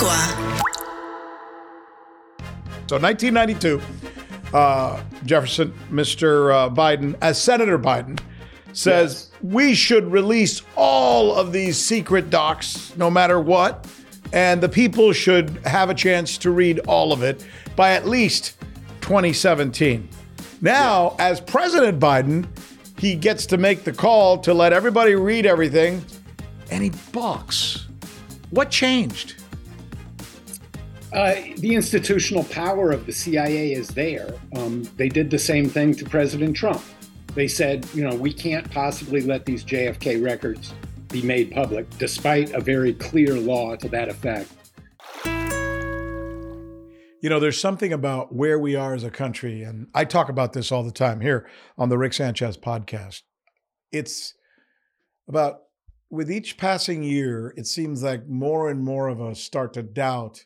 Agua. So 1992, uh, Jefferson, Mr. Uh, Biden, as Senator Biden, says we should release all of these secret docs, no matter what, and the people should have a chance to read all of it by at least 2017. Now, as President Biden, he gets to make the call to let everybody read everything, and he balks. What changed? Uh, the institutional power of the CIA is there. Um, they did the same thing to President Trump. They said, you know, we can't possibly let these JFK records be made public, despite a very clear law to that effect. You know, there's something about where we are as a country, and I talk about this all the time here on the Rick Sanchez podcast. It's about with each passing year, it seems like more and more of us start to doubt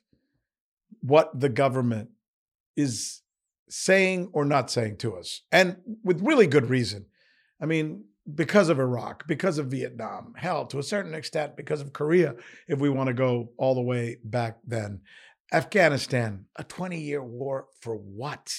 what the government is saying or not saying to us, and with really good reason. I mean, because of Iraq, because of Vietnam, hell, to a certain extent, because of Korea, if we want to go all the way back then. Afghanistan, a 20 year war for what?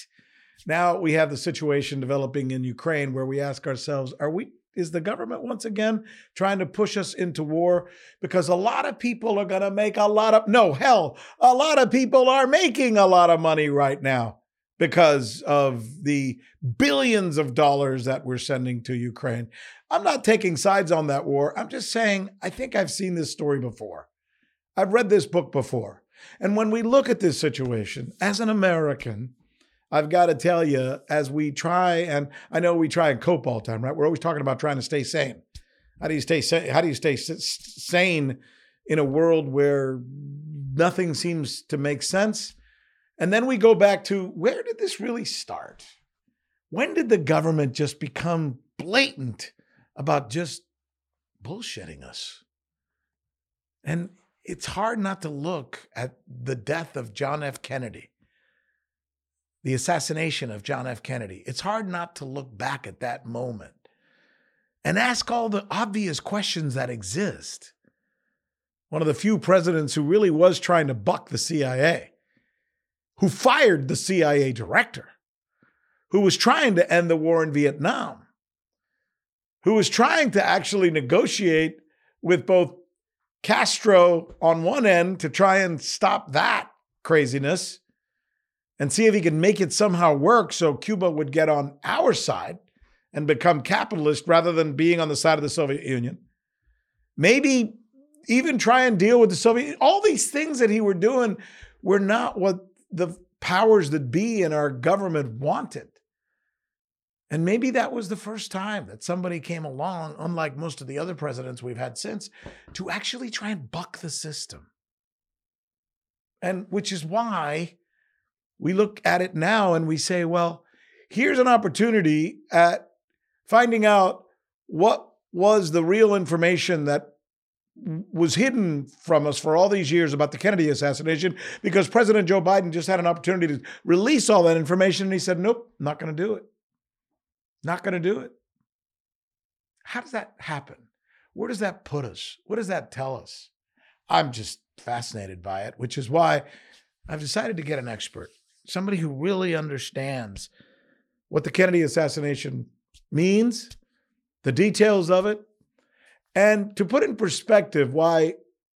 Now we have the situation developing in Ukraine where we ask ourselves, are we is the government once again trying to push us into war because a lot of people are going to make a lot of no hell a lot of people are making a lot of money right now because of the billions of dollars that we're sending to Ukraine. I'm not taking sides on that war. I'm just saying I think I've seen this story before. I've read this book before. And when we look at this situation as an American, I've got to tell you, as we try, and I know we try and cope all the time, right? We're always talking about trying to stay sane. How do you stay sane? How do you stay sane in a world where nothing seems to make sense? And then we go back to where did this really start? When did the government just become blatant about just bullshitting us? And it's hard not to look at the death of John F. Kennedy the assassination of John F. Kennedy, it's hard not to look back at that moment and ask all the obvious questions that exist. One of the few presidents who really was trying to buck the CIA, who fired the CIA director, who was trying to end the war in Vietnam, who was trying to actually negotiate with both Castro on one end to try and stop that craziness and see if he can make it somehow work so Cuba would get on our side and become capitalist rather than being on the side of the Soviet Union. Maybe even try and deal with the Soviet. All these things that he were doing were not what the powers that be in our government wanted. And maybe that was the first time that somebody came along, unlike most of the other presidents we've had since, to actually try and buck the system. And which is why we look at it now and we say, well, here's an opportunity at finding out what was the real information that was hidden from us for all these years about the Kennedy assassination because President Joe Biden just had an opportunity to release all that information and he said, nope, not going to do it. Not going to do it. How does that happen? Where does that put us? What does that tell us? I'm just fascinated by it, which is why I've decided to get an expert somebody who really understands what the Kennedy assassination means, the details of it, and to put in perspective why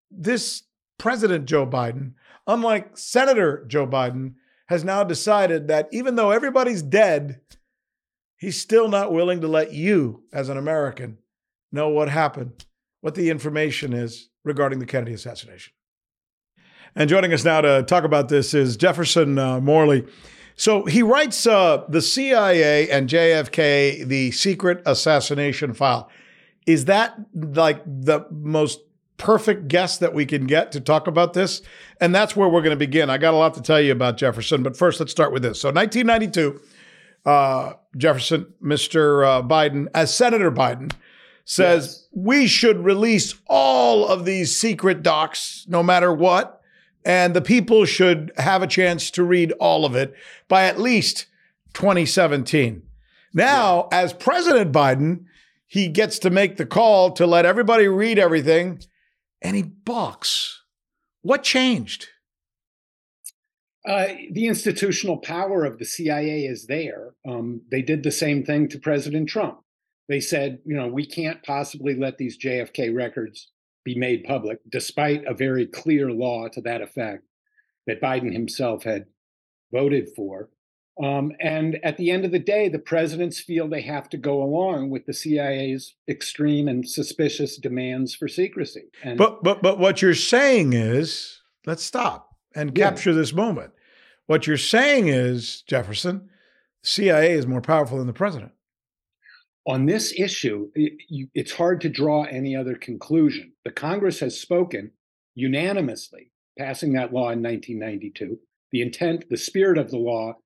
this President Joe Biden, unlike Senator Joe Biden, has now decided that even though everybody's dead, he's still not willing to let you, as an American, know what happened, what the information is regarding the Kennedy assassination. And joining us now to talk about this is Jefferson uh, Morley. So he writes uh, the CIA and JFK, the secret assassination file. Is that like the most perfect guest that we can get to talk about this? And that's where we're going to begin. I got a lot to tell you about Jefferson, but first let's start with this. So 1992, uh, Jefferson, Mr. Uh, Biden, as Senator Biden, says yes. we should release all of these secret docs, no matter what and the people should have a chance to read all of it by at least 2017. Now, yeah. as President Biden, he gets to make the call to let everybody read everything, and he balks. What changed? Uh, the institutional power of the CIA is there. Um, they did the same thing to President Trump. They said, you know, we can't possibly let these JFK records be made public, despite a very clear law to that effect that Biden himself had voted for. Um, and at the end of the day, the presidents feel they have to go along with the CIA's extreme and suspicious demands for secrecy. And but but but what you're saying is, let's stop and yeah. capture this moment. What you're saying is, Jefferson, the CIA is more powerful than the president. On this issue, it, you, it's hard to draw any other conclusion. The Congress has spoken unanimously, passing that law in 1992. The intent, the spirit of the law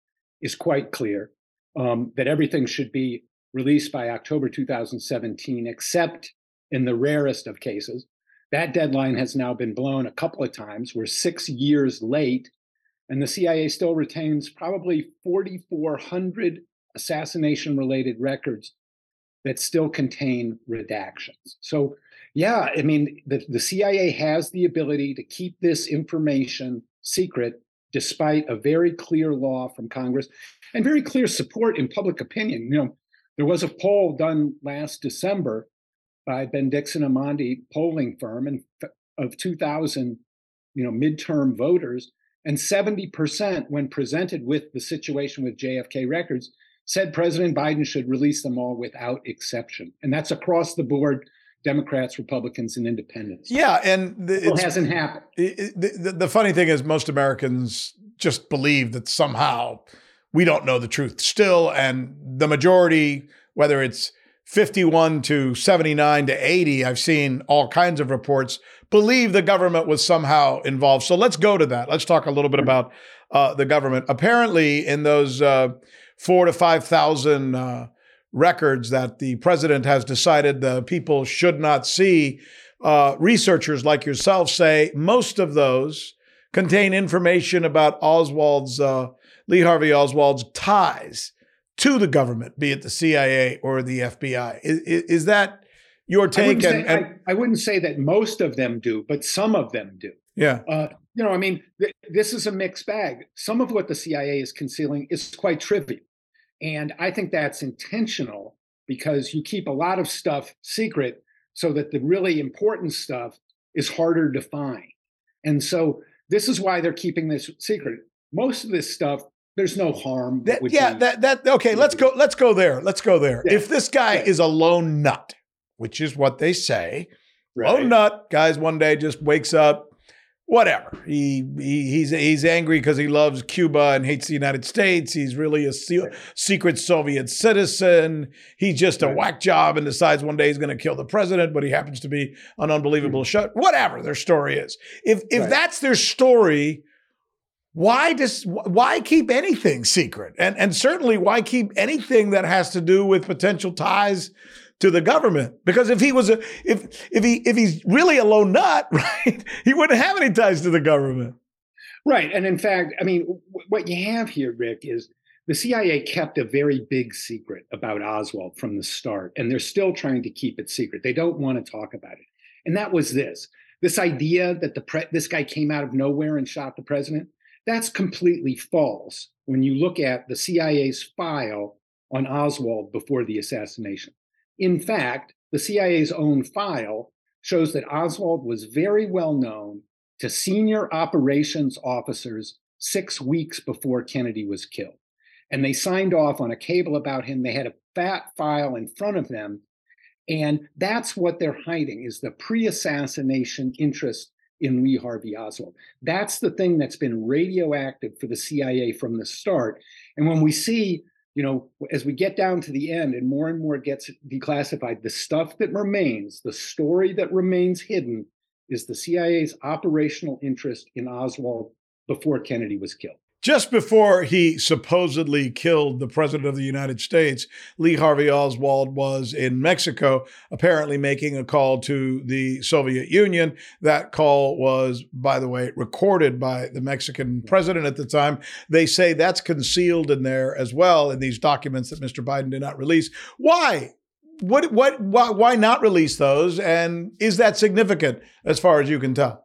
is quite clear um, that everything should be released by October 2017, except in the rarest of cases. That deadline has now been blown a couple of times. We're six years late, and the CIA still retains probably 4,400 assassination related records that still contain redactions. So, yeah, I mean, the, the CIA has the ability to keep this information secret despite a very clear law from Congress and very clear support in public opinion. You know, there was a poll done last December by Ben Dixon Amandi polling firm and of 2,000, you know, midterm voters, and 70% when presented with the situation with JFK records said President Biden should release them all without exception. And that's across the board Democrats, Republicans, and Independents. Yeah, and the, it hasn't happened. It, the, the funny thing is, most Americans just believe that somehow we don't know the truth still, and the majority, whether it's 51 to 79 to 80, I've seen all kinds of reports, believe the government was somehow involved. So let's go to that. Let's talk a little bit about uh, the government. Apparently, in those uh, four to 5,000 uh, records that the president has decided the people should not see. Uh, researchers like yourself say most of those contain information about Oswald's, uh, Lee Harvey Oswald's ties to the government, be it the CIA or the FBI. Is, is that your take? I and, and I, I, wouldn't say that most of them do, but some of them do. Yeah. Uh, you know, I mean, th- this is a mixed bag. Some of what the CIA is concealing is quite trivial. And I think that's intentional because you keep a lot of stuff secret so that the really important stuff is harder to find. And so this is why they're keeping this secret. Most of this stuff, there's no harm. That, yeah, that that okay. Let's go. Let's go there. Let's go there. Yeah. If this guy yeah. is a lone nut, which is what they say, right. lone nut guys, one day just wakes up, whatever. He, he he's he's angry because he loves Cuba and hates the United States. He's really a se- secret Soviet citizen. He's just a whack job and decides one day he's going to kill the president, but he happens to be an unbelievable mm-hmm. shut. Whatever their story is, if if right. that's their story. Why does why keep anything secret? And and certainly why keep anything that has to do with potential ties to the government because if he was a if if he if he's really a low nut, right, he wouldn't have any ties to the government. Right, and in fact, I mean, what you have here, Rick, is the CIA kept a very big secret about Oswald from the start, and they're still trying to keep it secret. They don't want to talk about it, and that was this: this idea that the pre- this guy came out of nowhere and shot the president. That's completely false when you look at the CIA's file on Oswald before the assassination. In fact, the CIA's own file shows that Oswald was very well known to senior operations officers six weeks before Kennedy was killed. And they signed off on a cable about him. They had a fat file in front of them. And that's what they're hiding is the pre-assassination interest in Lee Harvey Oswald. That's the thing that's been radioactive for the CIA from the start. And when we see you know, as we get down to the end and more and more gets declassified, the stuff that remains, the story that remains hidden, is the CIA's operational interest in Oswald before Kennedy was killed. Just before he supposedly killed the president of the United States, Lee Harvey Oswald was in Mexico, apparently making a call to the Soviet Union. That call was, by the way, recorded by the Mexican president at the time. They say that's concealed in there as well in these documents that Mr. Biden did not release. Why? What, what, why, why not release those? And is that significant as far as you can tell?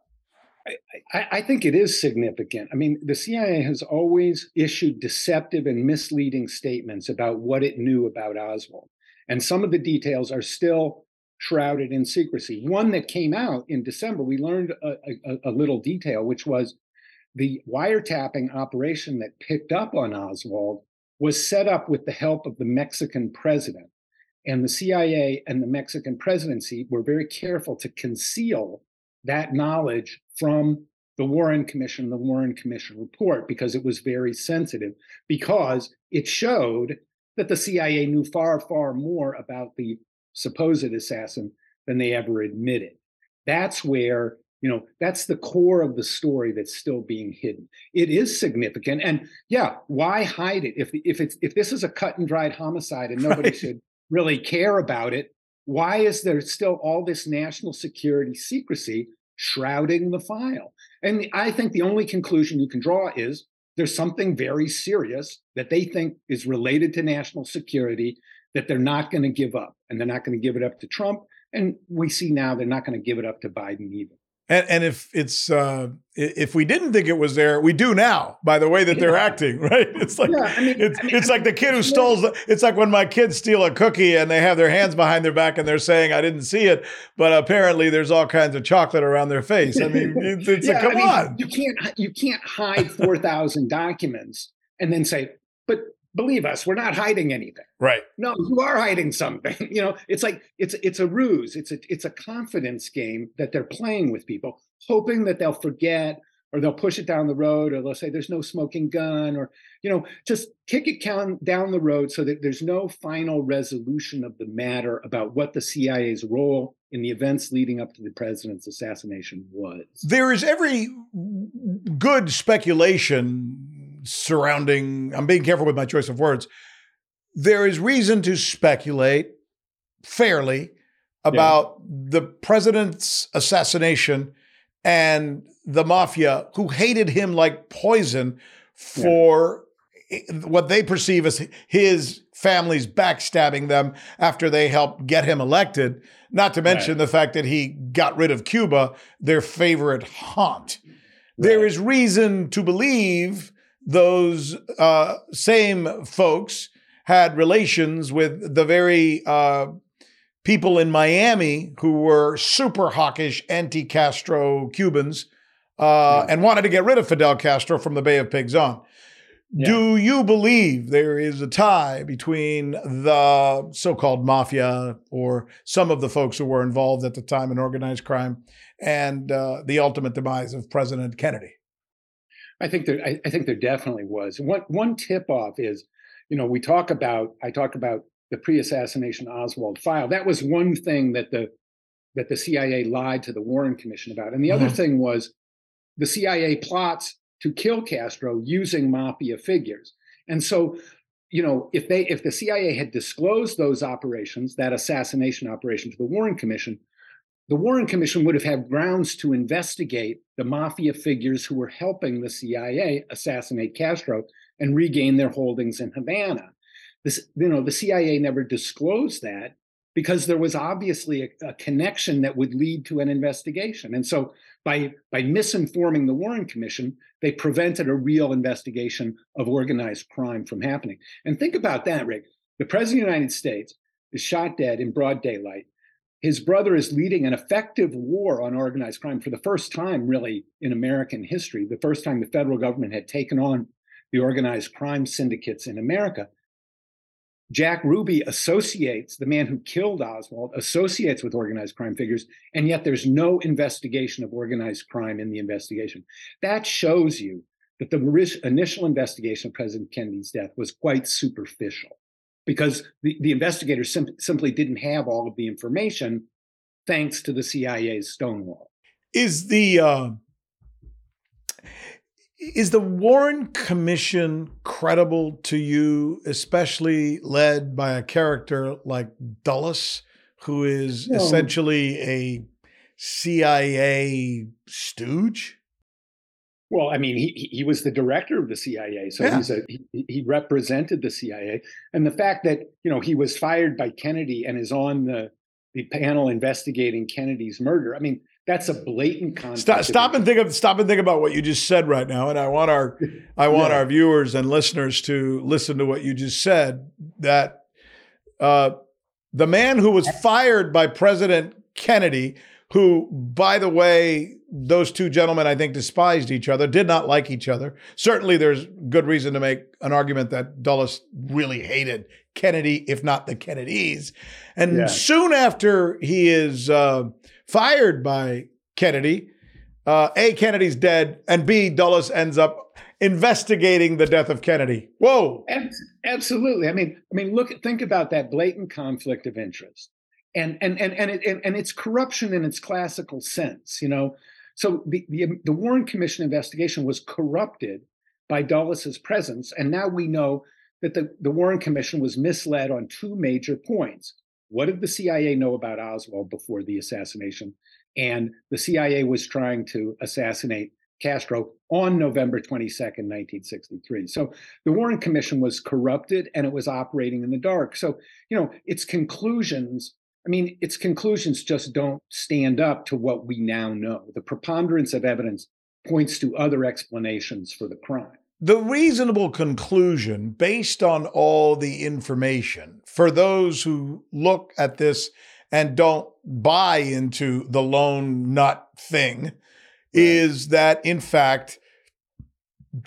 I, I, think it is significant. I mean, the CIA has always issued deceptive and misleading statements about what it knew about Oswald. And some of the details are still shrouded in secrecy. One that came out in December, we learned a, a, a little detail, which was the wiretapping operation that picked up on Oswald was set up with the help of the Mexican president. And the CIA and the Mexican presidency were very careful to conceal that knowledge from the Warren Commission, the Warren Commission report, because it was very sensitive, because it showed that the CIA knew far, far more about the supposed assassin than they ever admitted. That's where, you know, that's the core of the story that's still being hidden. It is significant. And yeah, why hide it? If if it's if this is a cut and dried homicide and nobody right. should really care about it, why is there still all this national security secrecy shrouding the file? And I think the only conclusion you can draw is there's something very serious that they think is related to national security that they're not going to give up. And they're not going to give it up to Trump. And we see now they're not going to give it up to Biden either. And, and if it's uh, if we didn't think it was there, we do now. By the way that they're acting, right? It's like yeah, I mean, it's, I mean, it's like the kid who stole. The, it's like when my kids steal a cookie and they have their hands behind their back and they're saying, "I didn't see it," but apparently there's all kinds of chocolate around their face. I mean, it's, it's yeah, a, come I mean, on. You can't you can't hide four thousand documents and then say, "But believe us we're not hiding anything. Right. No you are hiding something you know it's like it's it's a ruse it's a it's a confidence game that they're playing with people hoping that they'll forget or they'll push it down the road or they'll say there's no smoking gun or you know just kick it down down the road so that there's no final resolution of the matter about what the CIA's role in the events leading up to the president's assassination was. There is every good speculation surrounding, I'm being careful with my choice of words. There is reason to speculate fairly about yeah. the president's assassination and the mafia who hated him like poison for yeah. what they perceive as his family's backstabbing them after they helped get him elected. Not to mention right. the fact that he got rid of Cuba, their favorite haunt. Right. There is reason to believe those uh, same folks had relations with the very uh, people in Miami who were super hawkish anti Castro Cubans uh, yeah. and wanted to get rid of Fidel Castro from the Bay of Pigs on. Yeah. Do you believe there is a tie between the so called mafia or some of the folks who were involved at the time in organized crime and uh, the ultimate demise of President Kennedy? I think there, I, I think there definitely was. One one tip off is, you know, we talk about I talk about the pre-assassination Oswald file. That was one thing that the that the CIA lied to the Warren Commission about, and the mm-hmm. other thing was the CIA plots to kill Castro using mafia figures. And so, you know, if they if the CIA had disclosed those operations, that assassination operation to the Warren Commission, the Warren Commission would have had grounds to investigate the mafia figures who were helping the CIA assassinate Castro and regain their holdings in Havana. This, you know, the CIA never disclosed that because there was obviously a, a, connection that would lead to an investigation. And so by, by misinforming the Warren Commission, they prevented a real investigation of organized crime from happening. And think about that, Rick. The President of the United States is shot dead in broad daylight his brother is leading an effective war on organized crime for the first time, really, in American history, the first time the federal government had taken on the organized crime syndicates in America. Jack Ruby associates, the man who killed Oswald, associates with organized crime figures, and yet there's no investigation of organized crime in the investigation. That shows you that the initial investigation of President Kennedy's death was quite superficial because the, the investigators sim- simply didn't have all of the information thanks to the CIA's Stonewall. Is the uh, is the Warren Commission credible to you, especially led by a character like Dulles, who is no. essentially a CIA stooge? Well, I mean, he he was the director of the CIA, so yeah. he's a he, he, represented the CIA, and the fact that you know he was fired by Kennedy and is on the the panel investigating Kennedy's murder. I mean, That's a blatant conflict. Stop, stop and think of stop and think about what you just said right now. And I want our I want yeah. our viewers and listeners to listen to what you just said. That uh, the man who was fired by President Kennedy, who, by the way, those two gentlemen I think despised each other, did not like each other. Certainly, there's good reason to make an argument that Dulles really hated Kennedy, if not the Kennedys. And yeah. soon after he is uh, fired by Kennedy. Uh, a, Kennedy's dead, and B, Dulles ends up investigating the death of Kennedy. Whoa! Absolutely. I mean, I mean, look, think about that blatant conflict of interest, and and and and it, and, it's corruption in its classical sense. You know, so the, the the Warren Commission investigation was corrupted by Dulles's presence, and now we know that the, the Warren Commission was misled on two major points. What did the CIA know about Oswald before the assassination? And the CIA was trying to assassinate Castro on November 22nd, 1963. So the Warren Commission was corrupted and it was operating in the dark. So, you know, its conclusions, I mean, its conclusions just don't stand up to what we now know. The preponderance of evidence points to other explanations for the crime. The reasonable conclusion, based on all the information, for those who look at this and don't buy into the lone nut thing, right. is that in fact,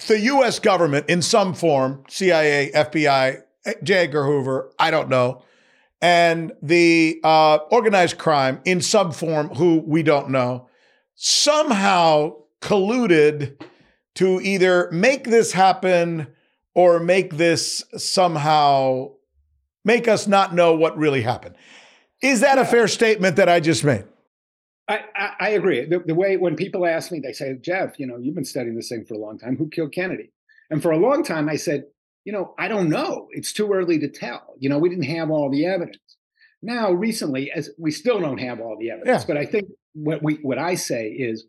the US government, in some form, CIA, FBI, J. Edgar Hoover, I don't know, and the uh, organized crime in some form, who we don't know, somehow colluded to either make this happen or make this somehow make us not know what really happened. Is that a fair statement that I just made? I, I, I agree. The, the, way when people ask me, they say, Jeff, you know, you've been studying this thing for a long time. Who killed Kennedy? And for a long time, I said, you know, I don't know. It's too early to tell. You know, we didn't have all the evidence. Now, recently, as we still don't have all the evidence, yeah. but I think what we what I say is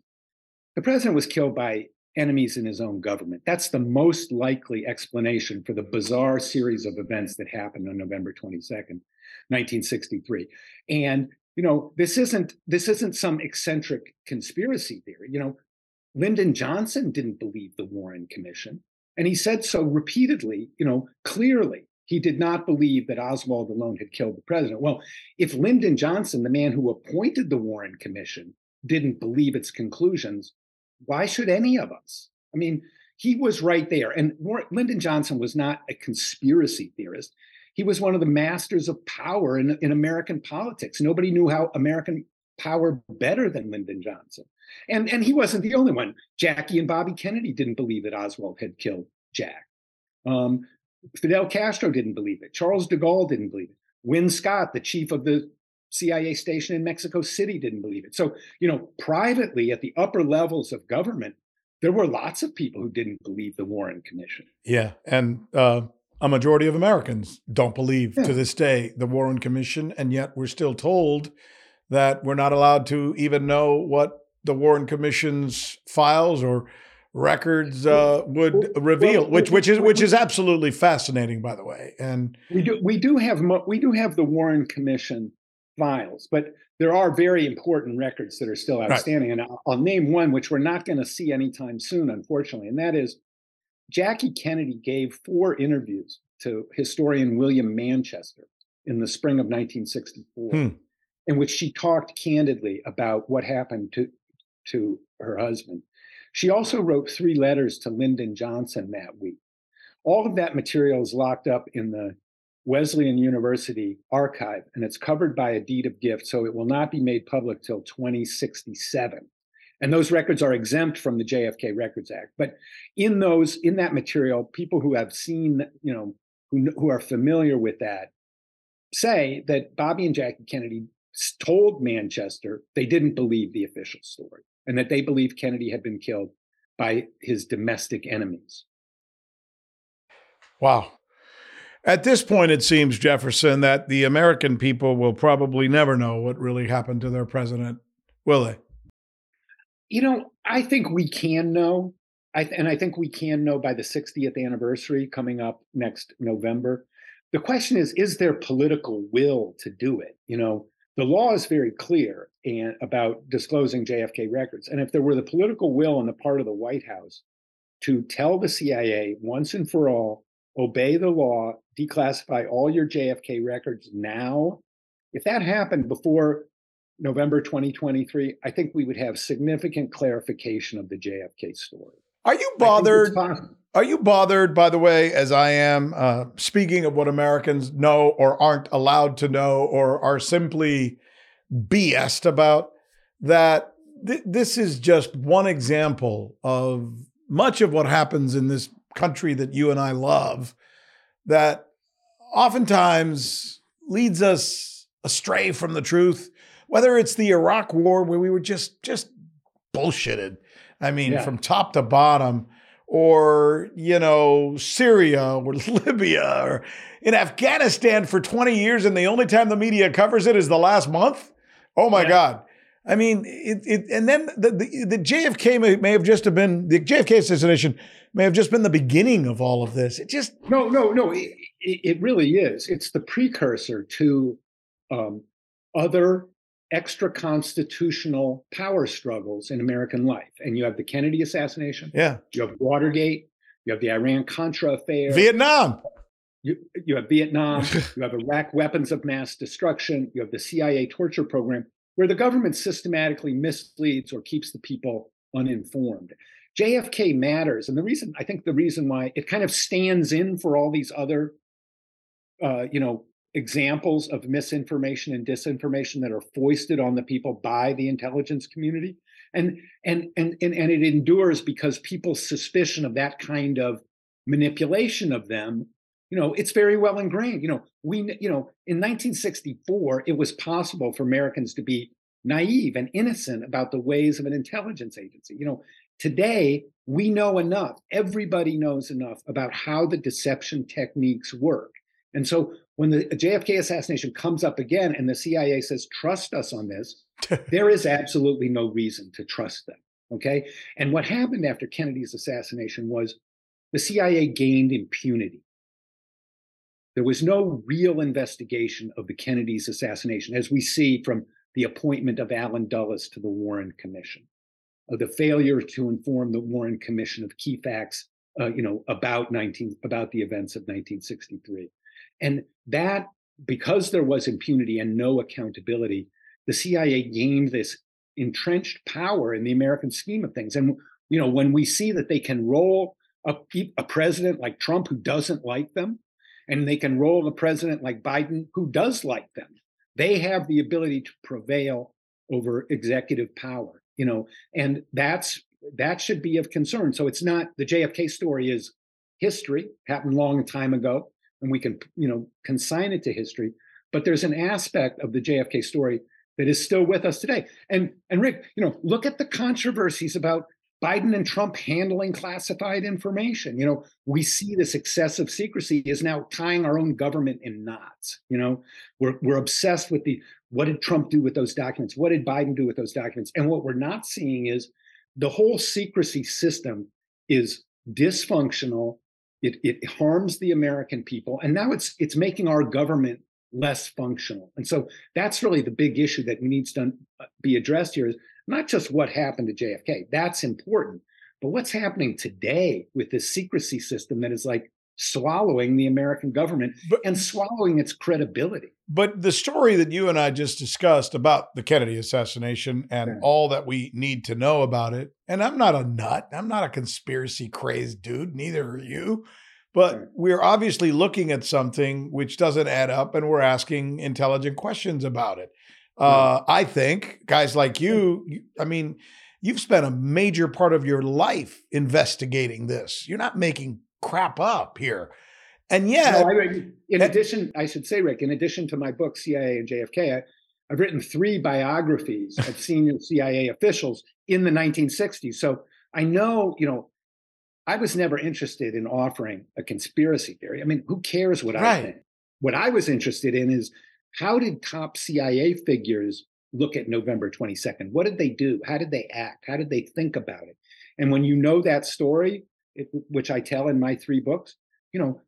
the president was killed by enemies in his own government. That's the most likely explanation for the bizarre series of events that happened on November 22nd, 1963. And you know, this isn't this isn't some eccentric conspiracy theory. You know, Lyndon Johnson didn't believe the Warren Commission, and he said so repeatedly, you know, clearly. He did not believe that Oswald alone had killed the president. Well, if Lyndon Johnson, the man who appointed the Warren Commission, didn't believe its conclusions, why should any of us? I mean, he was right there. And Lyndon Johnson was not a conspiracy theorist. He was one of the masters of power in, in American politics. Nobody knew how American power better than Lyndon Johnson. And, and he wasn't the only one. Jackie and Bobby Kennedy didn't believe that Oswald had killed Jack. Um, Fidel Castro didn't believe it. Charles de Gaulle didn't believe it. Win Scott, the chief of the CIA station in Mexico City didn't believe it. So, you know, privately at the upper levels of government, there were lots of people who didn't believe the Warren Commission. Yeah. And uh, a majority of Americans don't believe yeah. to this day the Warren Commission. And yet we're still told that we're not allowed to even know what the Warren Commission's files or records uh, would reveal, well, which which is which is absolutely fascinating, by the way. And we do we do have we do have the Warren Commission files, but there are very important records that are still outstanding. Right. And I'll, I'll name one which we're not going to see anytime soon, unfortunately, and that is Jackie Kennedy gave four interviews to historian William Manchester in the spring of 1964, hmm. In which she talked candidly about what happened to, to her husband. She also wrote three letters to Lyndon Johnson that week. All of that material is locked up in the Wesleyan University archive, and it's covered by a deed of gift, so it will not be made public till 2067. And those records are exempt from the JFK Records Act. But in those, in that material, people who have seen, you know, who, who are familiar with that, say that Bobby and Jackie Kennedy told Manchester they didn't believe the official story and that they believed Kennedy had been killed by his domestic enemies. Wow. At this point, it seems, Jefferson, that the American people will probably never know what really happened to their president, will they? You know, I think we can know. I th- and I think we can know by the 60th anniversary coming up next November. The question is, is there political will to do it? You know, the law is very clear and about disclosing JFK records. And if there were the political will on the part of the White House to tell the CIA once and for all, obey the law, declassify all your JFK records now, if that happened before November 2023, I think we would have significant clarification of the JFK story. Are you bothered? Are you bothered, by the way, as I am, uh, speaking of what Americans know or aren't allowed to know or are simply BSed about, that th- this is just one example of much of what happens in this country that you and I love that oftentimes leads us astray from the truth, whether it's the Iraq war where we were just just bullshitted. I mean, yeah. from top to bottom or you know Syria or Libya or in Afghanistan for 20 years and the only time the media covers it is the last month. Oh my yeah. god. I mean, it, it, and then the, the, the JFK may, may, have just have been the JFK assassination may have just been the beginning of all of this. It just no, no, no. It, it really is. It's the precursor to um, other extra constitutional power struggles in American life. And you have the Kennedy assassination. Yeah. You have Watergate. You have the Iran Contra affair. Vietnam. You, you have Vietnam. you have Iraq weapons of mass destruction. You have the CIA torture program, where the government systematically misleads or keeps the people uninformed. JFK matters. And the reason, I think the reason why it kind of stands in for all these other, uh, you know, examples of misinformation and disinformation that are foisted on the people by the intelligence community. And and and and, and it endures because people's suspicion of that kind of manipulation of them you know it's very well ingrained. You know we you know in 1964 it was possible for americans to be naive and innocent about the ways of an intelligence agency. You know today we know enough. Everybody knows enough about how the deception techniques work. And so when the JFK assassination comes up again and the CIA says, trust us on this, there is absolutely no reason to trust them. Okay. And what happened after Kennedy's assassination was the CIA gained impunity. There was no real investigation of the Kennedy's assassination, as we see from the appointment of Allen Dulles to the Warren Commission, of the failure to inform the Warren Commission of key facts, uh, you know, about 19 about the events of 1963. And that, because there was impunity and no accountability, the CIA gained this entrenched power in the American scheme of things. And you know, when we see that they can roll a, a president like Trump who doesn't like them, and they can roll a president like Biden who does like them, they have the ability to prevail over executive power. You know, and that's that should be of concern. So it's not the JFK story is history, happened long time ago and we can you know consign it to history but there's an aspect of the JFK story that is still with us today. And and Rick you know look at the controversies about Biden and Trump handling classified information. You know we see this excessive secrecy is now tying our own government in knots you know? We're we're obsessed with the what did Trump do with those documents? What did Biden do with those documents? And what we're not seeing is the whole secrecy system is dysfunctional it, it harms the American people, and now it's it's making our government less functional. And so that's really the big issue that needs to uh, be addressed here is not just what happened to JFK. That's important, but what's happening today with this secrecy system that is like swallowing the American government but, and swallowing its credibility. But the story that you and I just discussed about the Kennedy assassination and yeah. all that we need to know about it, and I'm not a nut, I'm not a conspiracy crazed dude, neither are you. But we're obviously looking at something which doesn't add up, and we're asking intelligent questions about it. Uh, I think guys like you, I mean, you've spent a major part of your life investigating this. You're not making crap up here. And yet, no, in addition, I should say, Rick, in addition to my book, CIA and JFK, I, I've written three biographies of senior CIA officials in the 1960s. So I know, you know, I was never interested in offering a conspiracy theory. I mean, who cares what right. I think? What I was interested in is how did top CIA figures look at November 22nd? What did they do? How did they act? How did they think about it? And when you know that story, it, which I tell in my three books, you know,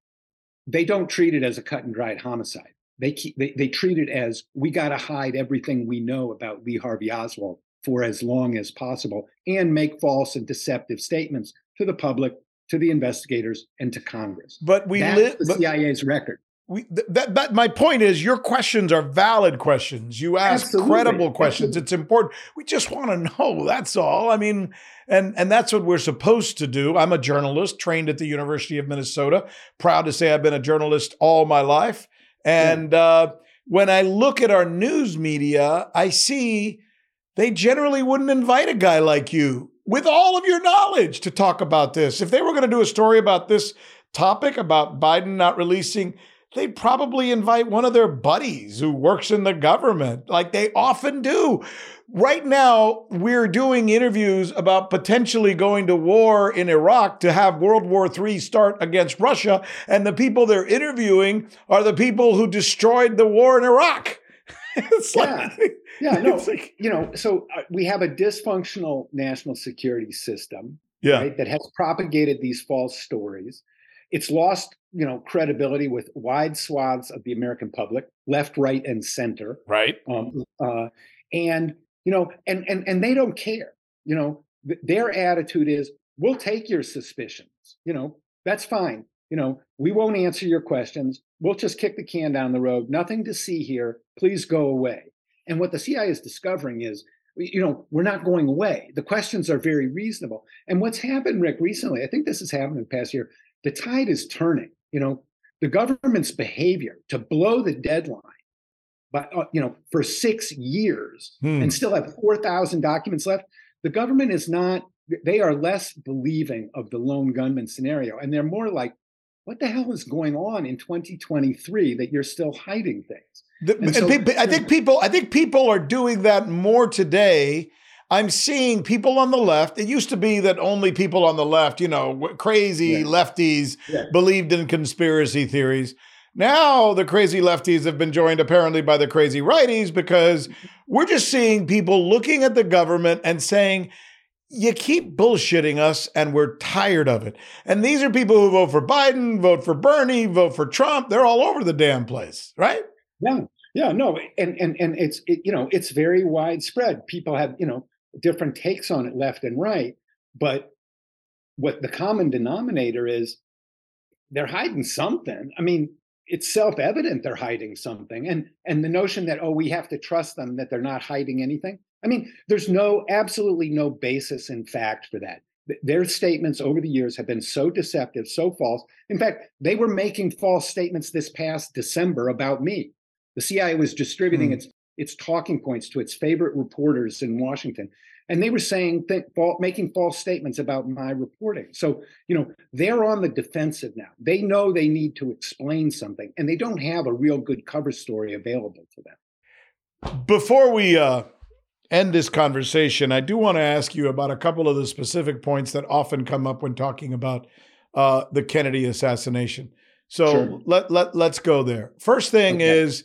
they don't treat it as a cut and dried homicide. they keep they, they treat it as we got to hide everything we know about Lee Harvey Oswald for as long as possible and make false and deceptive statements to the public, to the investigators, and to Congress. But we live the CIA's record. We, that, that my point is your questions are valid questions. You ask Absolutely. credible questions. Absolutely. it's important. We just want to know that's all. I mean and and that's what we're supposed to do. I'm a journalist trained at the university of minnesota proud to say i've been a journalist all my life. And yeah. uh, when i look at our news media i see they generally wouldn't invite a guy like you with all of your knowledge to talk about this. If they were going to do a story about this topic about biden not releasing they'd probably invite one of their buddies who works in the government, like they often do. Right now, we're doing interviews about potentially going to war in Iraq to have World War III start against Russia. And the people they're interviewing are the people who destroyed the war in Iraq. it's yeah. like, yeah, no, like, you know, so uh, we have a dysfunctional national security system yeah. Right, that has propagated these false stories. It's lost, you know, credibility with wide swaths of the American public, left, right, and center. Right. Um, uh, and you know, and and and they don't care. You know, th- their attitude is, "We'll take your suspicions. You know, that's fine. You know, we won't answer your questions. We'll just kick the can down the road. Nothing to see here. Please go away." And what the CIA is discovering is you know, we're not going away. The questions are very reasonable. And what's happened, Rick, recently, I think this has happened in the past year, the tide is turning. You know, the government's behavior to blow the deadline, but uh, you know, for six years hmm. and still have four thousand documents left. The government is not. They are less believing of the lone gunman scenario, and they're more like, "What the hell is going on in 2023 that you're still hiding things?" The, so, I think people. I think people are doing that more today I'm seeing people on the left. It used to be that only people on the left, you know, crazy yeah. lefties yeah. believed in conspiracy theories. Now the crazy lefties have been joined apparently by the crazy righties because mm-hmm. we're just seeing people looking at the government and saying, you keep bullshitting us and we're tired of it. And these are people who vote for Biden, vote for Bernie, vote for Trump. They're all over the damn place, right? Yeah. Yeah, no, and and and it's it, you know it's very widespread. People have you know different takes on it left and right. But what the common denominator is, they're hiding something. I mean, it's self-evident they're hiding something. And and the notion that, oh, we have to trust them that they're not hiding anything. I mean, there's no absolutely no basis in fact for that. Their statements over the years have been so deceptive, so false. In fact, they were making false statements this past December about me. The CIA was distributing hmm. its its talking points to its favorite reporters in Washington. And they were saying, th- making false statements about my reporting. So, you know, they're on the defensive now. They know they need to explain something, and they don't have a real good cover story available to them. Before we uh, end this conversation, I do want to ask you about a couple of the specific points that often come up when talking about uh, the Kennedy assassination. So sure. let, let, let's go there. First thing okay. is,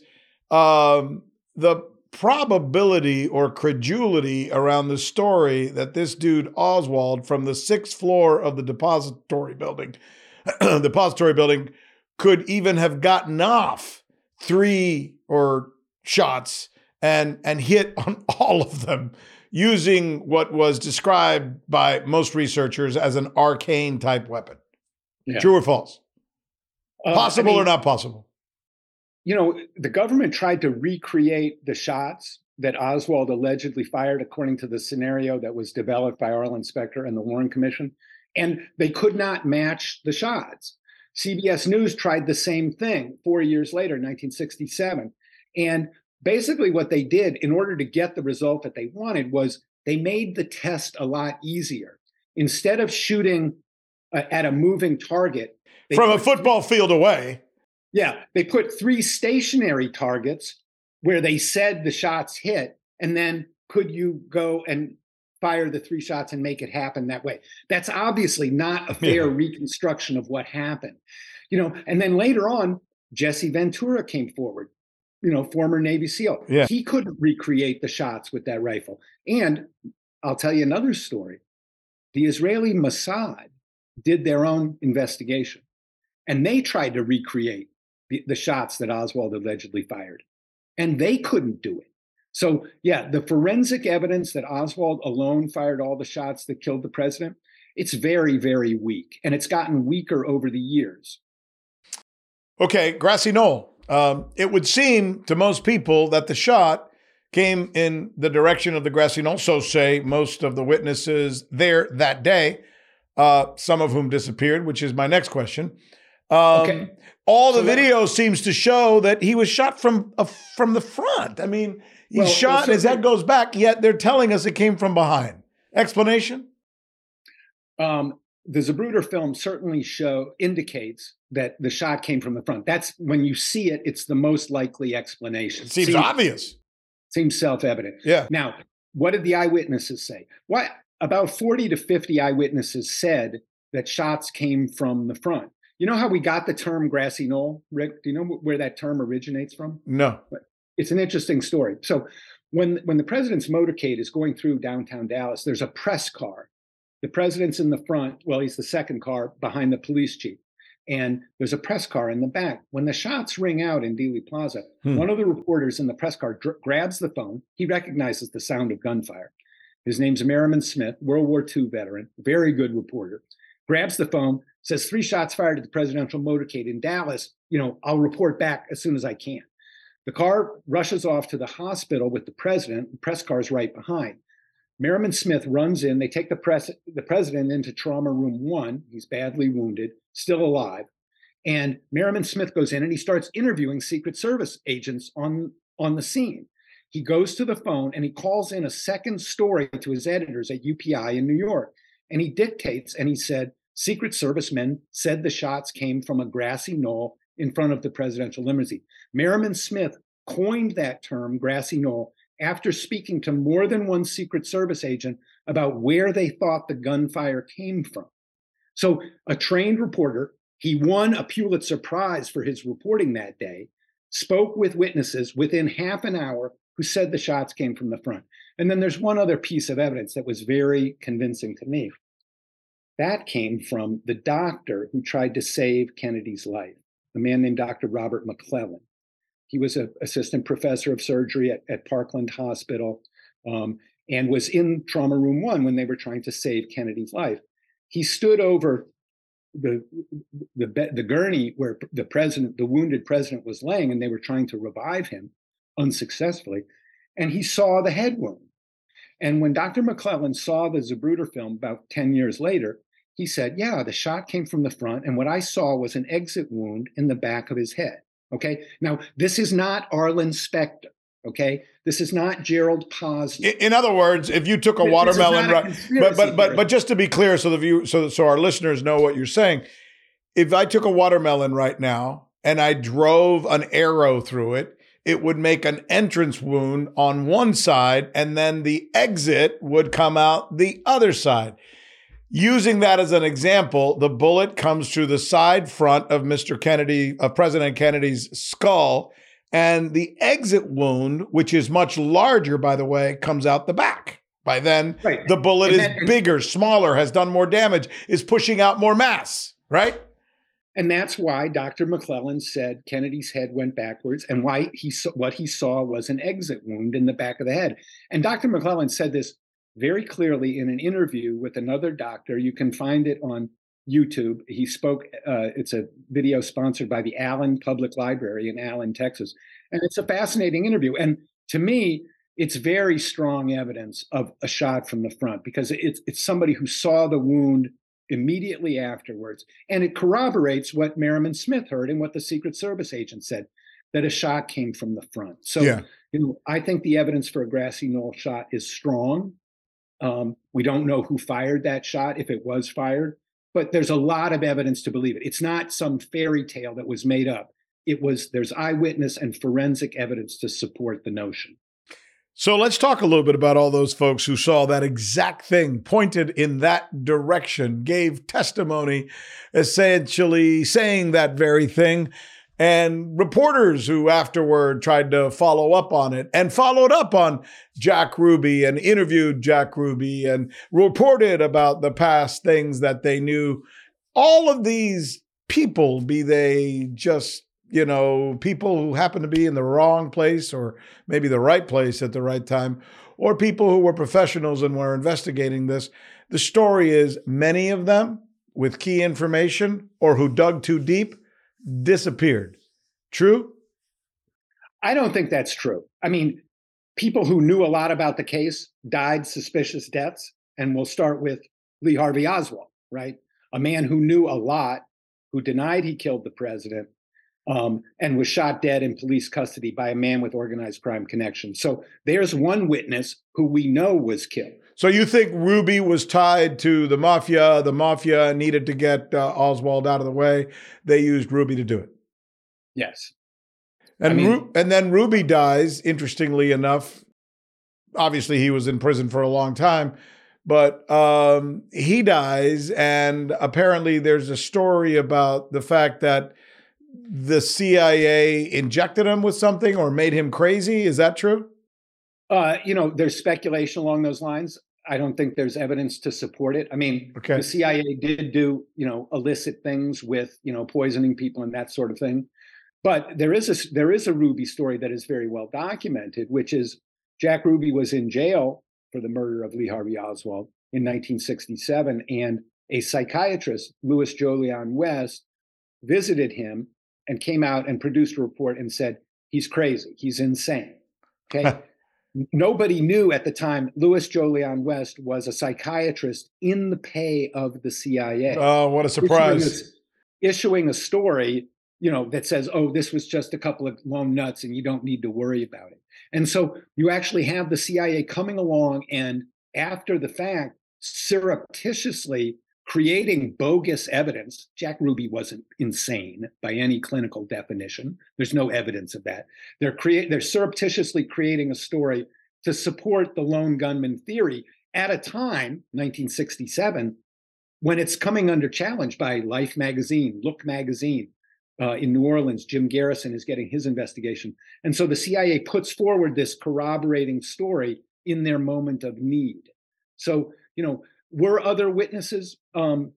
um, the probability or credulity around the story that this dude Oswald from the sixth floor of the depository building, depository building, could even have gotten off three or shots and and hit on all of them using what was described by most researchers as an arcane type weapon. Yeah. True or false? Uh, possible I mean, or not possible? You know, the government tried to recreate the shots that Oswald allegedly fired according to the scenario that was developed by Arlen Specter and the Warren Commission, and they could not match the shots. CBS News tried the same thing four years later, 1967. And basically, what they did in order to get the result that they wanted was they made the test a lot easier. Instead of shooting uh, at a moving target from a football field away, yeah, they put three stationary targets where they said the shots hit, and then could you go and fire the three shots and make it happen that way? That's obviously not a fair yeah. reconstruction of what happened. You know, and then later on, Jesse Ventura came forward, you know, former Navy SEAL. Yeah. He couldn't recreate the shots with that rifle. And I'll tell you another story. The Israeli Mossad did their own investigation and they tried to recreate the, the shots that Oswald allegedly fired. And they couldn't do it. So, yeah, the forensic evidence that Oswald alone fired all the shots that killed the president, it's very, very weak. And it's gotten weaker over the years. Okay, Grassy Knoll. Um, it would seem to most people that the shot came in the direction of the grassy knoll. So say most of the witnesses there that day, uh, some of whom disappeared, which is my next question. Um, okay. All the so video that, seems to show that he was shot from uh, from the front. I mean, he well, shot his head goes back, yet they're telling us it came from behind. Explanation? Um, the Zapruder film certainly show indicates that the shot came from the front. That's when you see it, it's the most likely explanation. It seems, seems obvious. Seems self-evident. Yeah. Now, what did the eyewitnesses say? What about 40 to 50 eyewitnesses said that shots came from the front. You know how we got the term grassy knoll, Rick? Do you know where that term originates from? No. It's an interesting story. So when when the president's motorcade is going through downtown Dallas, there's a press car the president's in the front. Well, he's the second car behind the police chief. And there's a press car in the back. When the shots ring out in Dealey Plaza, hmm. one of the reporters in the press car dr- grabs the phone. He recognizes the sound of gunfire. His name's Merriman Smith, World War II veteran, very good reporter. Grabs the phone, says three shots fired at the presidential motorcade in Dallas. You know, I'll report back as soon as I can. The car rushes off to the hospital with the president. The press car's right behind. Merriman Smith runs in. They take the, press, the president into trauma room one. He's badly wounded, still alive. And Merriman Smith goes in and he starts interviewing Secret Service agents on, on the scene. He goes to the phone and he calls in a second story to his editors at UPI in New York. And he dictates and he said, Secret Service men said the shots came from a grassy knoll in front of the presidential limousine. Merriman Smith coined that term, grassy knoll, after speaking to more than one Secret Service agent about where they thought the gunfire came from. So, a trained reporter, he won a Pulitzer Prize for his reporting that day, spoke with witnesses within half an hour who said the shots came from the front. And then there's one other piece of evidence that was very convincing to me. That came from the doctor who tried to save Kennedy's life, a man named Dr. Robert McClelland. He was an assistant professor of surgery at, at Parkland Hospital um, and was in trauma room one when they were trying to save Kennedy's life. He stood over the, the, the gurney where the president, the wounded president, was laying, and they were trying to revive him unsuccessfully. And he saw the head wound. And when Dr. McClelland saw the Zapruder film about 10 years later, he said, Yeah, the shot came from the front, and what I saw was an exit wound in the back of his head. Okay. Now, this is not Arlen Specter. Okay. This is not Gerald Posner. In other words, if you took a watermelon, right, but but but but just to be clear, so the view, so so our listeners know what you're saying. If I took a watermelon right now and I drove an arrow through it, it would make an entrance wound on one side, and then the exit would come out the other side. Using that as an example, the bullet comes through the side front of Mr. Kennedy, of President Kennedy's skull, and the exit wound, which is much larger, by the way, comes out the back. By then, right. the bullet is bigger, smaller, has done more damage, is pushing out more mass, right? And that's why Dr. McClelland said Kennedy's head went backwards, and why he saw, what he saw was an exit wound in the back of the head. And Dr. McClelland said this very clearly in an interview with another doctor. You can find it on YouTube. He spoke, uh, it's a video sponsored by the Allen Public Library in Allen, Texas. And it's a fascinating interview. And to me, it's very strong evidence of a shot from the front because it's, it's somebody who saw the wound immediately afterwards. And it corroborates what Merriman Smith heard and what the Secret Service agent said that a shot came from the front. So, yeah. you know, I think the evidence for a grassy knoll shot is strong. Um, we don't know who fired that shot, if it was fired, but there's a lot of evidence to believe it. It's not some fairy tale that was made up. It was there's eyewitness and forensic evidence to support the notion. So let's talk a little bit about all those folks who saw that exact thing, pointed in that direction, gave testimony, essentially saying that very thing and reporters who afterward tried to follow up on it and followed up on Jack Ruby and interviewed Jack Ruby and reported about the past things that they knew. All of these people, be they just you know, people who happen to be in the wrong place or maybe the right place at the right time, or people who were professionals and were investigating this. The story is many of them with key information or who dug too deep disappeared. True? I don't think that's true. I mean, people who knew a lot about the case died suspicious deaths. And we'll start with Lee Harvey Oswald, right? A man who knew a lot, who denied he killed the president, um, and was shot dead in police custody by a man with organized crime connections. So there's one witness who we know was killed. So you think Ruby was tied to the mafia? The mafia needed to get uh, Oswald out of the way. They used Ruby to do it. Yes. And I mean, Ru- and then Ruby dies. Interestingly enough, obviously he was in prison for a long time, but um, he dies, and apparently there's a story about the fact that the CIA injected him with something or made him crazy. Is that true? Uh, you know, there's speculation along those lines. I don't think there's evidence to support it. I mean, okay. the CIA did do, you know, illicit things with, you know, poisoning people and that sort of thing. But there is a there is a Ruby story that is very well documented, which is Jack Ruby was in jail for the murder of Lee Harvey Oswald in 1967, and a psychiatrist, Louis Jolyon West, visited him and came out and produced a report and said he's crazy, he's insane. Okay. Nobody knew at the time Louis Jolyon West was a psychiatrist in the pay of the CIA. Oh, what a surprise. Issuing a, issuing a story, you know, that says, oh, this was just a couple of lone nuts and you don't need to worry about it. And so you actually have the CIA coming along and after the fact, surreptitiously creating bogus evidence. Jack Ruby wasn't insane by any clinical definition. There's no evidence of that. They're create they're surreptitiously creating a story to support the lone gunman theory at a time, 1967, when it's coming under challenge by Life magazine, Look magazine. Uh, in New Orleans, Jim Garrison is getting his investigation. And so the CIA puts forward this corroborating story in their moment of need. So, you know, were other witnesses um,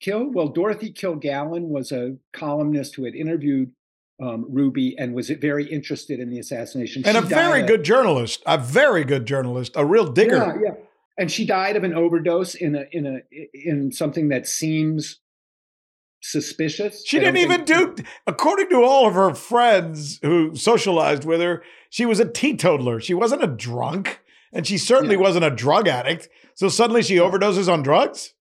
killed? Well, Dorothy Kilgallen was a columnist who had interviewed um, Ruby and was very interested in the assassination. And she a very good journalist, a very good journalist, a real digger. Yeah, yeah. And she died of an overdose in a in a in something that seems suspicious. She didn't even do, according to all of her friends who socialized with her, she was a teetotaler. She wasn't a drunk, and she certainly yeah. wasn't a drug addict. So suddenly she overdoses on drugs?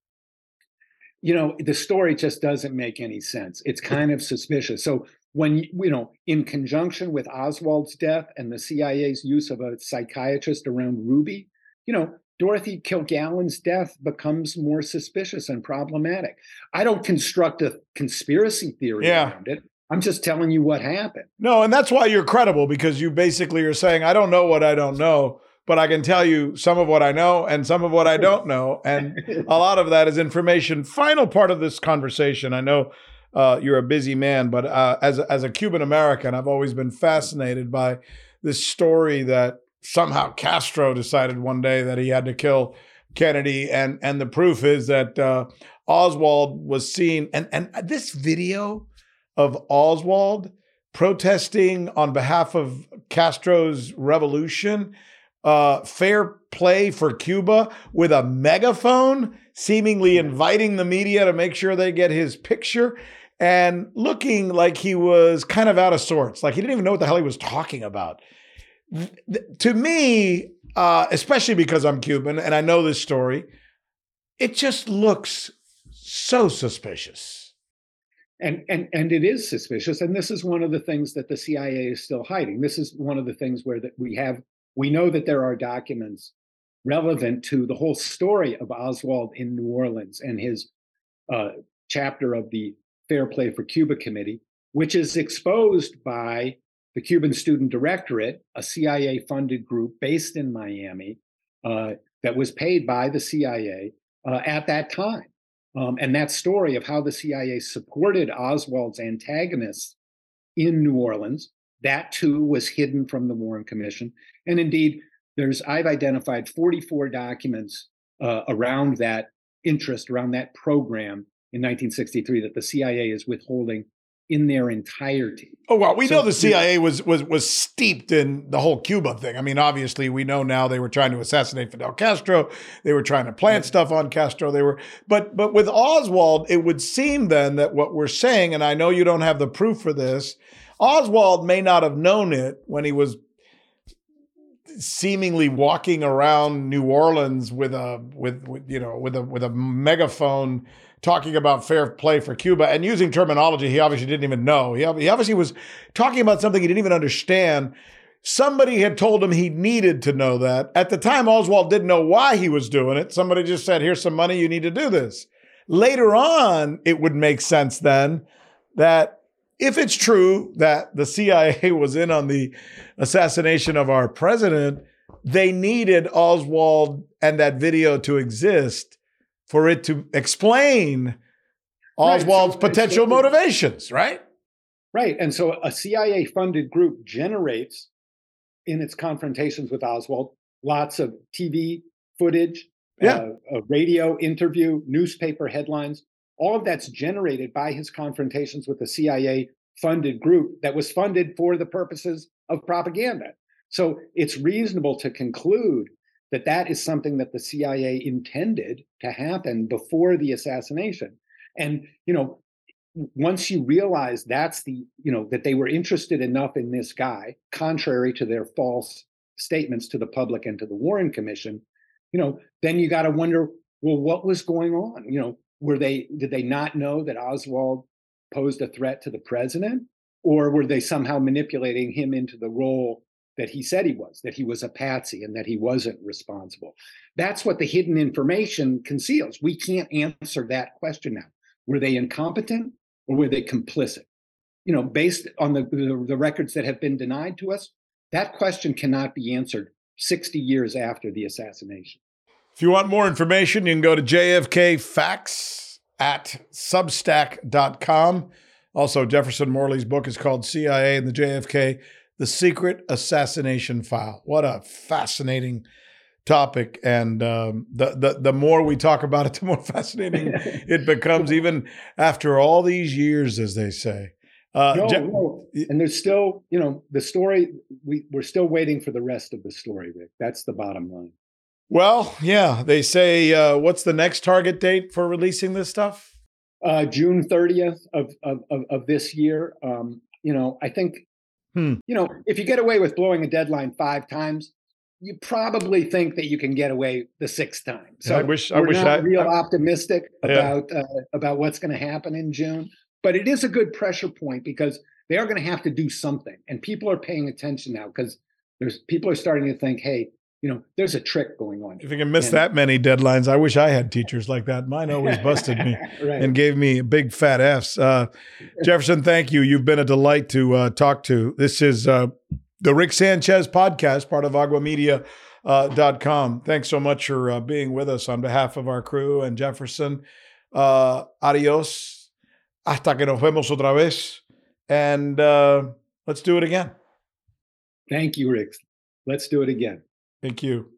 You know, the story just doesn't make any sense. It's kind of suspicious. So when you know, in conjunction with Oswald's death and the CIA's use of a psychiatrist around Ruby, you know, Dorothy Kilgallen's death becomes more suspicious and problematic. I don't construct a conspiracy theory yeah. around it. I'm just telling you what happened. No, and that's why you're credible because you basically are saying, I don't know what I don't know but I can tell you some of what I know and some of what I don't know. And a lot of that is information. Final part of this conversation. I know uh, you're a busy man, but uh, as, as a Cuban American, I've always been fascinated by this story that somehow Castro decided one day that he had to kill Kennedy. And, and the proof is that uh, Oswald was seen. And, and this video of Oswald protesting on behalf of Castro's revolution uh, fair play for Cuba with a megaphone, seemingly inviting the media to make sure they get his picture and looking like he was kind of out of sorts, like he didn't even know what the hell he was talking about. To me, uh, especially because I'm Cuban and I know this story, it just looks so suspicious. And, and and it is suspicious, and this is one of the things that the CIA is still hiding. This is one of the things where that we have we know that there are documents relevant to the whole story of Oswald in New Orleans and his uh, chapter of the Fair Play for Cuba Committee, which is exposed by the Cuban Student Directorate, a CIA funded group based in Miami uh, that was paid by the CIA uh, at that time. Um, and that story of how the CIA supported Oswald's antagonists in New Orleans that too was hidden from the Warren Commission. And indeed, there's I've identified 44 documents uh, around that interest, around that program in 1963 that the CIA is withholding in their entirety. Oh well, we so, know the CIA was was was steeped in the whole Cuba thing. I mean, obviously, we know now they were trying to assassinate Fidel Castro. They were trying to plant stuff on Castro. They were, but but with Oswald, it would seem then that what we're saying, and I know you don't have the proof for this, Oswald may not have known it when he was seemingly walking around New Orleans with a with, with you know with a with a megaphone talking about fair play for Cuba and using terminology he obviously didn't even know. He, he obviously was talking about something he didn't even understand. Somebody had told him he needed to know that. At the time, Oswald didn't know why he was doing it. Somebody just said, Here's some money, you need to do this. Later on, it would make sense then that if it's true that the CIA was in on the assassination of our president, they needed Oswald and that video to exist for it to explain Oswald's right, so potential motivations, right? Right. And so a CIA funded group generates in its confrontations with Oswald lots of TV footage, yeah. Uh, a radio interview, newspaper headlines. All of that's generated by his confrontations with the CIA funded group that was funded for the purposes of propaganda. So it's reasonable to conclude that that is something that the CIA intended to happen before the assassination. And, you know, once you realize that's the, you know, that they were interested enough in this guy, contrary to their false statements to the public and to the Warren Commission, you know, then you got to wonder, well, what was going on? You know, were they, did they not know that Oswald posed a threat to the president? Or were they somehow manipulating him into the role that he said he was, that he was a patsy and that he wasn't responsible. That's what the hidden information conceals. We can't answer that question now. Were they incompetent or were they complicit? You know, based on the, the, the records that have been denied to us, that question cannot be answered 60 years after the assassination. If you want more information, you can go to JFK Facts at substack.com. Also, Jefferson Morley's book is called CIA and the JFK the Secret Assassination File. What a fascinating topic. And um, the, the, the more we talk about it, the more fascinating it becomes, even after all these years, as they say. Uh, no, no. And there's still, you know, the story, we, we're still waiting for the rest of the story, Rick. That's the bottom line. Well, yeah. They say, uh, what's the next target date for releasing this stuff? Uh, June 30th of, of, of, of this year. Um, you know, I think Hmm. You know, if you get away with blowing a deadline five times, you probably think that you can get away the sixth time. So I wish I we're wish not I, real optimistic about yeah. uh, about what's going to happen in June, but it is a good pressure point because they are going to have to do something, and people are paying attention now because there's people are starting to think, hey, you know, there's a trick going on. If you can miss and, that many deadlines, I wish I had teachers like that. Mine always busted me right. and gave me big fat F's. Uh, Jefferson, thank you. You've been a delight to uh, talk to. This is uh, the Rick Sanchez podcast, part of aguamedia.com. Uh, dot com. Thanks so much for uh, being with us on behalf of our crew and Jefferson. Uh, adios. Hasta que nos vemos otra vez. And let's do it again. Thank you, Rick. Let's do it again. Thank you.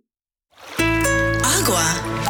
Agua.